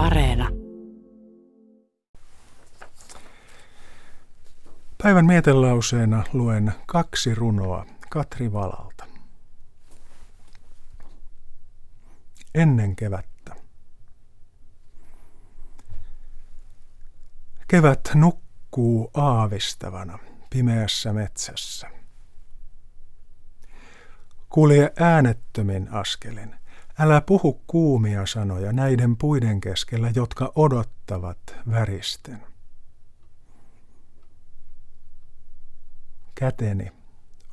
Areena. Päivän mietelauseena luen kaksi runoa Katri Valalta. Ennen kevättä. Kevät nukkuu aavistavana pimeässä metsässä. Kulje äänettömin askelin. Älä puhu kuumia sanoja näiden puiden keskellä, jotka odottavat väristen. Käteni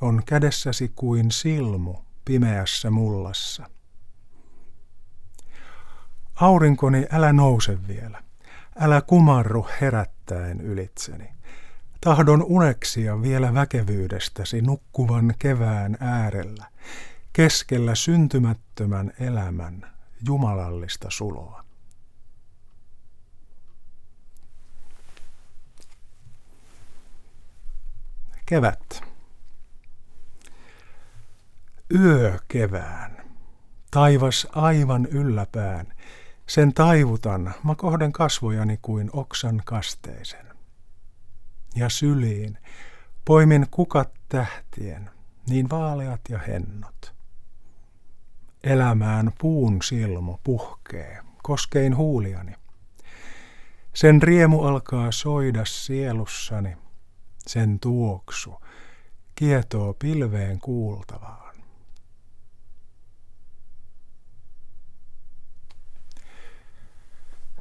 on kädessäsi kuin silmu pimeässä mullassa. Aurinkoni, älä nouse vielä. Älä kumarru herättäen ylitseni. Tahdon uneksia vielä väkevyydestäsi nukkuvan kevään äärellä, keskellä syntymättömän elämän jumalallista suloa. Kevät. Yö kevään. Taivas aivan ylläpään. Sen taivutan, mä kohden kasvojani kuin oksan kasteisen ja syliin poimin kukat tähtien, niin vaaleat ja hennot. Elämään puun silmu puhkee, koskein huuliani. Sen riemu alkaa soida sielussani, sen tuoksu kietoo pilveen kuultavaan.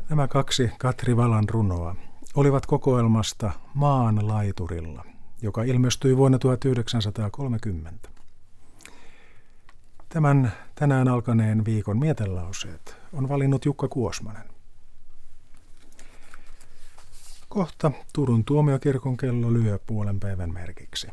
Nämä kaksi Katri Valan runoa olivat kokoelmasta Maan laiturilla, joka ilmestyi vuonna 1930. Tämän tänään alkaneen viikon mietelauseet on valinnut Jukka Kuosmanen. Kohta Turun tuomiokirkon kello lyö puolen päivän merkiksi.